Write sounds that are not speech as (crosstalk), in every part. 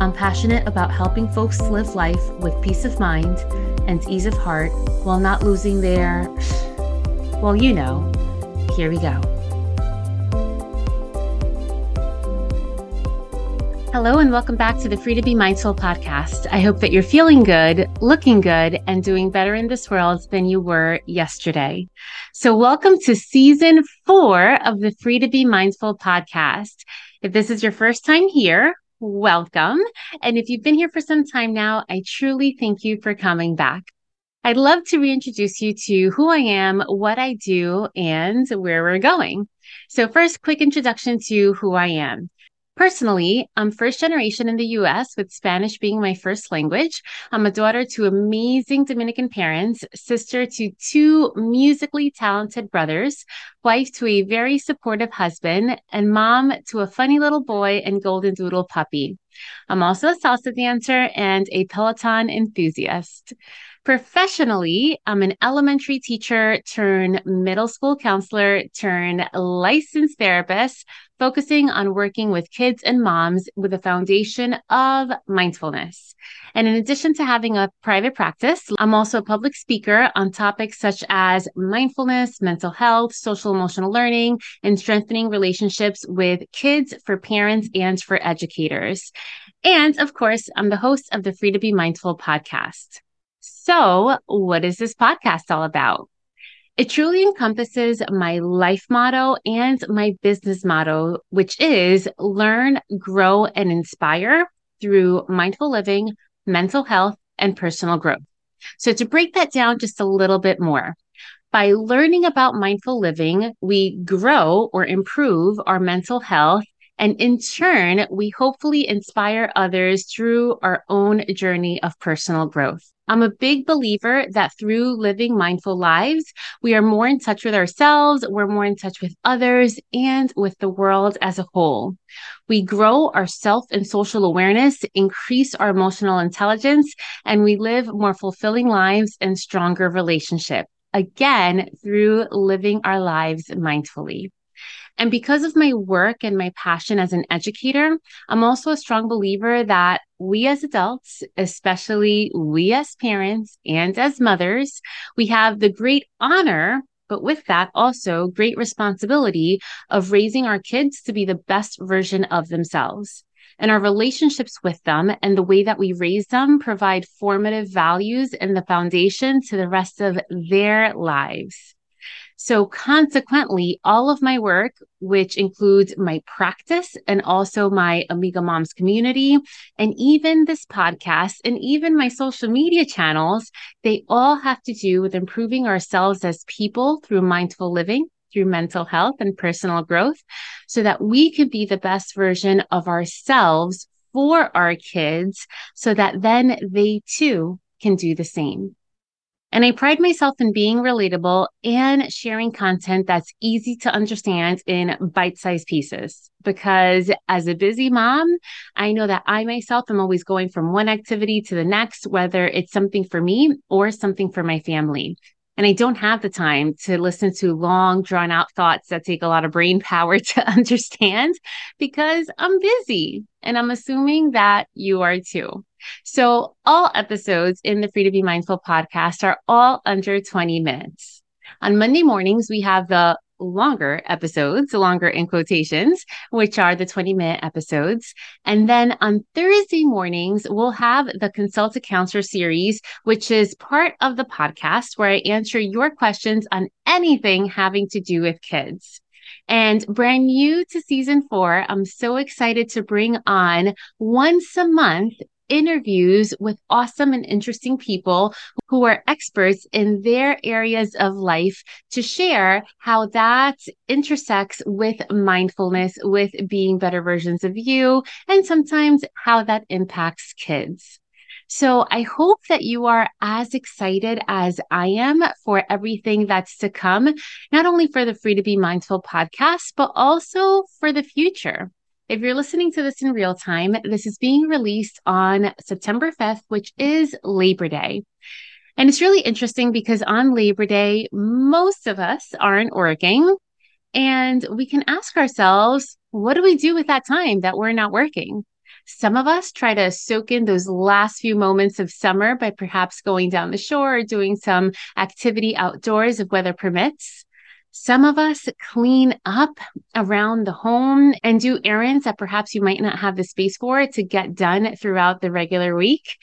I'm passionate about helping folks live life with peace of mind and ease of heart while not losing their, well, you know. Here we go. Hello, and welcome back to the Free to Be Mindful podcast. I hope that you're feeling good, looking good, and doing better in this world than you were yesterday. So, welcome to season four of the Free to Be Mindful podcast. If this is your first time here, welcome. And if you've been here for some time now, I truly thank you for coming back. I'd love to reintroduce you to who I am, what I do, and where we're going. So, first, quick introduction to who I am. Personally, I'm first generation in the US with Spanish being my first language. I'm a daughter to amazing Dominican parents, sister to two musically talented brothers, wife to a very supportive husband, and mom to a funny little boy and golden doodle puppy. I'm also a salsa dancer and a Peloton enthusiast. Professionally, I'm an elementary teacher turn middle school counselor turn licensed therapist, focusing on working with kids and moms with a foundation of mindfulness. And in addition to having a private practice, I'm also a public speaker on topics such as mindfulness, mental health, social emotional learning, and strengthening relationships with kids for parents and for educators. And of course, I'm the host of the Free to Be Mindful podcast. So, what is this podcast all about? It truly encompasses my life motto and my business motto, which is learn, grow, and inspire through mindful living, mental health, and personal growth. So, to break that down just a little bit more, by learning about mindful living, we grow or improve our mental health. And in turn, we hopefully inspire others through our own journey of personal growth. I'm a big believer that through living mindful lives, we are more in touch with ourselves, we're more in touch with others, and with the world as a whole. We grow our self and social awareness, increase our emotional intelligence, and we live more fulfilling lives and stronger relationships. Again, through living our lives mindfully. And because of my work and my passion as an educator, I'm also a strong believer that we as adults, especially we as parents and as mothers, we have the great honor but with that, also great responsibility of raising our kids to be the best version of themselves. And our relationships with them and the way that we raise them provide formative values and the foundation to the rest of their lives. So consequently, all of my work, which includes my practice and also my Amiga Moms community, and even this podcast and even my social media channels, they all have to do with improving ourselves as people through mindful living, through mental health and personal growth so that we can be the best version of ourselves for our kids so that then they too can do the same. And I pride myself in being relatable and sharing content that's easy to understand in bite sized pieces. Because as a busy mom, I know that I myself am always going from one activity to the next, whether it's something for me or something for my family. And I don't have the time to listen to long, drawn out thoughts that take a lot of brain (laughs) power to understand because I'm busy. And I'm assuming that you are too. So, all episodes in the Free to Be Mindful podcast are all under 20 minutes. On Monday mornings, we have the longer episodes, longer in quotations, which are the 20 minute episodes. And then on Thursday mornings, we'll have the Consult a Counselor series, which is part of the podcast where I answer your questions on anything having to do with kids. And brand new to season four, I'm so excited to bring on once a month interviews with awesome and interesting people who are experts in their areas of life to share how that intersects with mindfulness, with being better versions of you, and sometimes how that impacts kids. So I hope that you are as excited as I am for everything that's to come, not only for the Free to Be Mindful podcast, but also for the future. If you're listening to this in real time, this is being released on September 5th, which is Labor Day. And it's really interesting because on Labor Day, most of us aren't working. And we can ask ourselves, what do we do with that time that we're not working? Some of us try to soak in those last few moments of summer by perhaps going down the shore or doing some activity outdoors if weather permits. Some of us clean up around the home and do errands that perhaps you might not have the space for to get done throughout the regular week.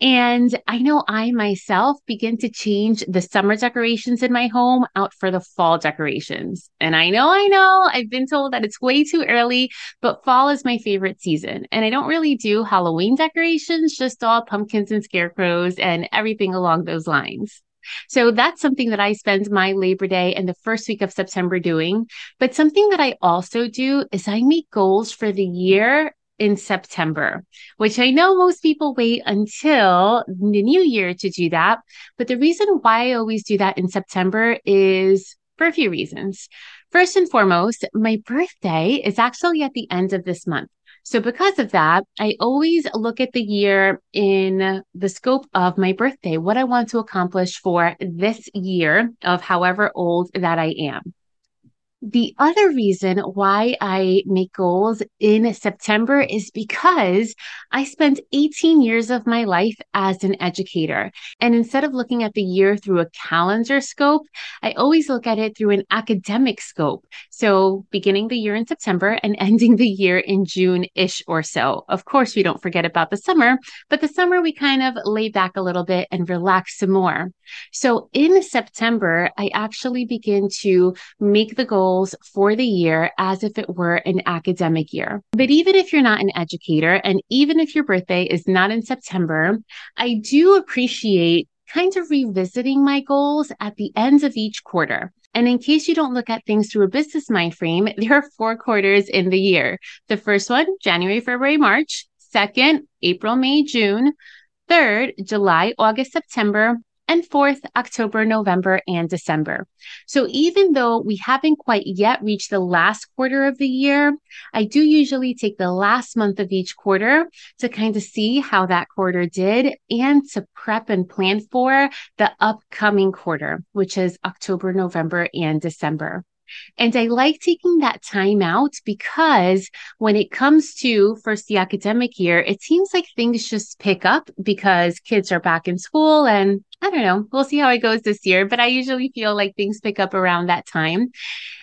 And I know I myself begin to change the summer decorations in my home out for the fall decorations. And I know, I know, I've been told that it's way too early, but fall is my favorite season. And I don't really do Halloween decorations, just all pumpkins and scarecrows and everything along those lines. So that's something that I spend my Labor Day and the first week of September doing. But something that I also do is I make goals for the year in September, which I know most people wait until the new year to do that. But the reason why I always do that in September is for a few reasons. First and foremost, my birthday is actually at the end of this month. So, because of that, I always look at the year in the scope of my birthday, what I want to accomplish for this year of however old that I am. The other reason why I make goals in September is because I spent 18 years of my life as an educator. And instead of looking at the year through a calendar scope, I always look at it through an academic scope. So beginning the year in September and (laughs) ending the year in June ish or so. Of course, we don't forget about the summer, but the summer we kind of lay back a little bit and relax some more. So in September, I actually begin to make the goal goals for the year as if it were an academic year. But even if you're not an educator, and even if your birthday is not in September, I do appreciate kind of revisiting my goals at the end of each quarter. And in case you don't look at things through a business mind frame, (laughs) there are four quarters in the year. The first one, January, February, March. Second, April, May, June. Third, July, August, September and fourth, October, November, and December. So even though we haven't quite yet reached the last quarter of the year, I do usually take the last month of each quarter to kind of see how that quarter did and to prep and plan for the upcoming quarter, which is October, November, and December. And I like taking that time out because when it comes to first the academic year, it seems like things just pick up because kids are back in school and I don't know. We'll see how it goes this year, but I usually feel like things pick up around that time.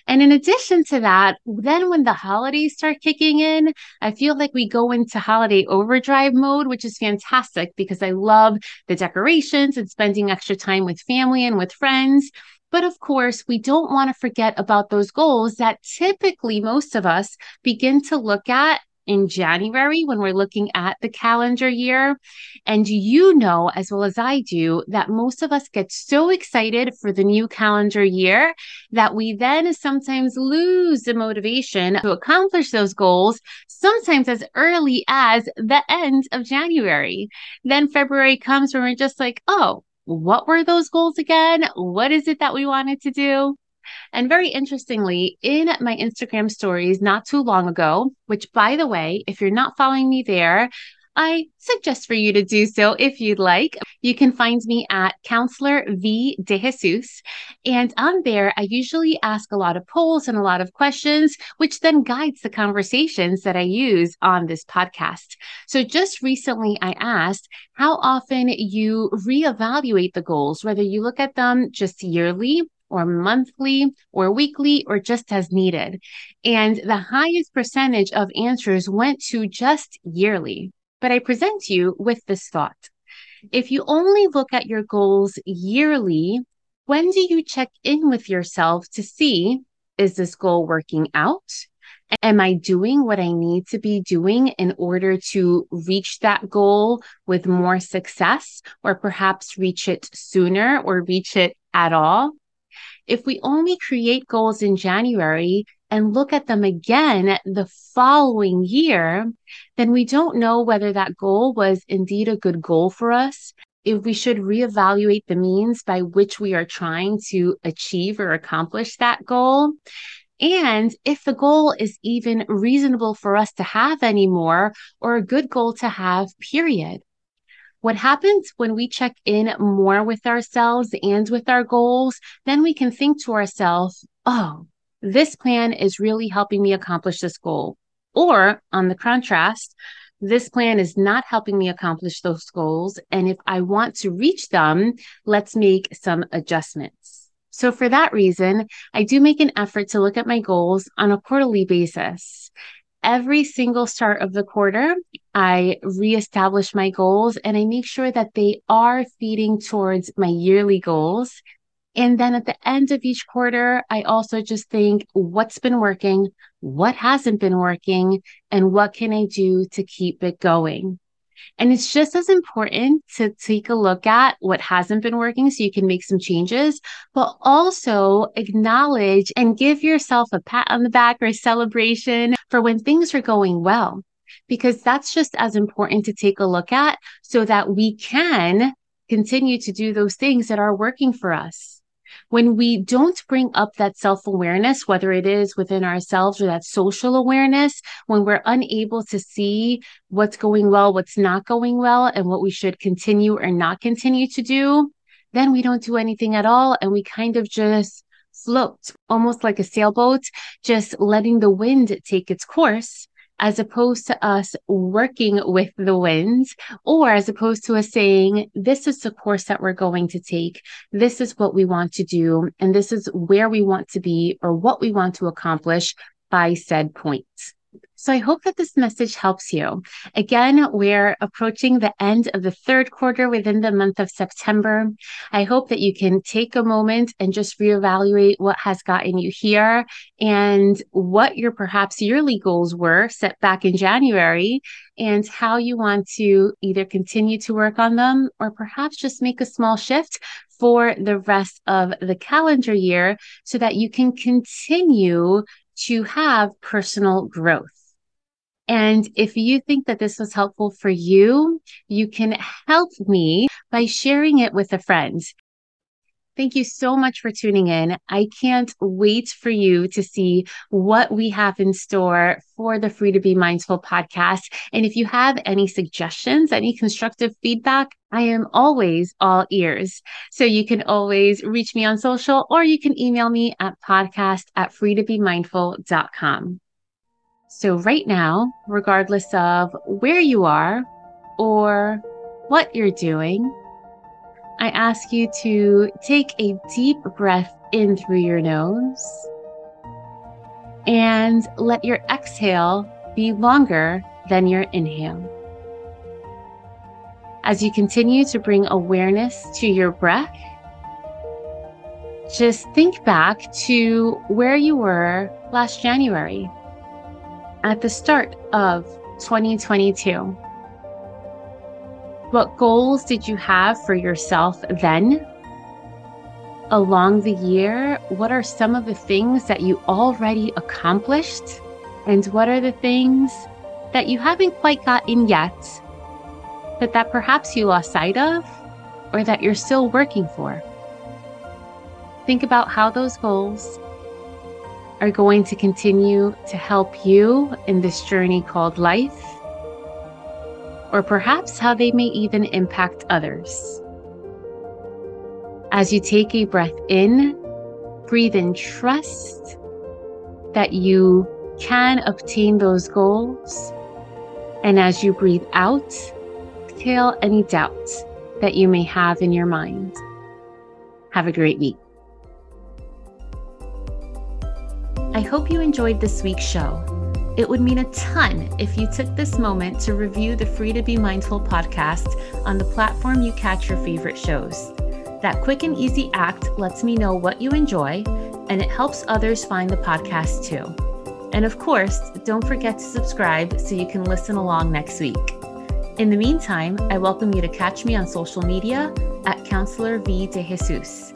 And in addition to that, then when the holidays start kicking in, I feel like we go into holiday overdrive mode, which is fantastic because I love the decorations and spending extra time with family and with friends. But of course, we don't want to forget about those goals that typically most of us begin to look at in January when we're looking at the calendar year. And you know, as well as I do, that most of us get so excited for the new calendar year that we then sometimes lose the motivation to accomplish those goals, sometimes as early as the end of January. Then February comes when we're just like, oh, what were those goals again? What is it that we wanted to do? And very interestingly, in my Instagram stories not too long ago, which by the way, if you're not following me there, I suggest for you to do so if you'd like. You can find me at Counselor V De Jesus. And on there, I usually ask a lot of polls and a lot of questions, which then guides the conversations that I use on this podcast. So just recently, I asked how often you reevaluate the goals, whether you look at them just yearly or monthly or weekly or just as needed. And the highest percentage of answers went to just yearly. But I present you with this thought. If you only look at your goals yearly, when do you check in with yourself to see is this goal working out? Am I doing what I need to be doing in order to reach that goal with more success or perhaps reach it sooner or reach it at all? If we only create goals in January and look at them again the following year, then we don't know whether that goal was indeed a good goal for us. If we should reevaluate the means by which we are trying to achieve or accomplish that goal. And if the goal is even reasonable for us to have anymore or a good goal to have, period. What happens when we check in more with ourselves and with our goals, then we can think to ourselves, oh, this plan is really helping me accomplish this goal. Or on the contrast, this plan is not helping me accomplish those goals. And if I want to reach them, let's make some adjustments. So for that reason, I do make an effort to look at my goals on a quarterly basis every single start of the quarter, I reestablish my goals and I make sure that they are feeding towards my yearly goals. And then at the end of each quarter, I also just think what's been working, what hasn't been working, and what can I do to keep it going. And it's just as important to take a look at what hasn't been working so you can make some changes, but also acknowledge and give yourself a pat on the back or a celebration for when things are going well. Because that's just as important to take a look at so that we can continue to do those things that are working for us when we don't bring up that self awareness, whether it is within ourselves or that social awareness, when we're unable to see what's going well, what's not going well, and what we should continue or not continue to do, then we don't do anything at all. And we kind of just float almost like a sailboat, just letting the wind take its course as opposed to us working with the winds, or as opposed to us saying, this is the course that we're going to take. This is what we want to do. And this is where we want to be or what we want to accomplish by said point. So I hope that this message helps you. Again, we're approaching the end of the third quarter within the month of September. I hope that you can take a moment and just reevaluate what has gotten you here and what your perhaps yearly goals were set back in January and how you want to either continue to work on them or perhaps just make a small shift for the rest of the calendar year so that you can continue to have personal growth. And if you think that this was helpful for you, you can help me by sharing it with a friend. Thank you so much for tuning in. I can't wait for you to see what we have in store for the Free to Be Mindful podcast. And if you have any suggestions, any constructive feedback, I am always all ears. So you can always reach me on social or you can email me at podcast at freetobemindful.com. So, right now, regardless of where you are or what you're doing, I ask you to take a deep breath in through your nose and let your exhale be longer than your inhale. As you continue to bring awareness to your breath, just think back to where you were last January at the start of 2022. What goals did you have for yourself then? Along the year, what are some of the things that you already accomplished? And what are the things that you haven't quite gotten yet, but that perhaps you lost sight of or that you're still working for? Think about how those goals are going to continue to help you in this journey called life, or perhaps how they may even impact others. As you take a breath in, breathe in trust that you can obtain those goals. And as you breathe out, exhale any doubt that you may have in your mind. Have a great week. I hope you enjoyed this week's show. It would mean a ton if you took this moment to review the Free to Be Mindful podcast on the platform you catch your favorite shows. That quick and easy act lets me know what you enjoy, and it helps others find the podcast too. And of course, don't forget to subscribe so you can listen along next week. In the meantime, I welcome you to catch me on social media at Counselor V de Jesus.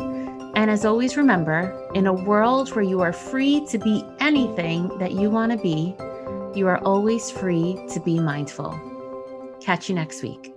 And as always, remember in a world where you are free to be anything that you want to be, you are always free to be mindful. Catch you next week.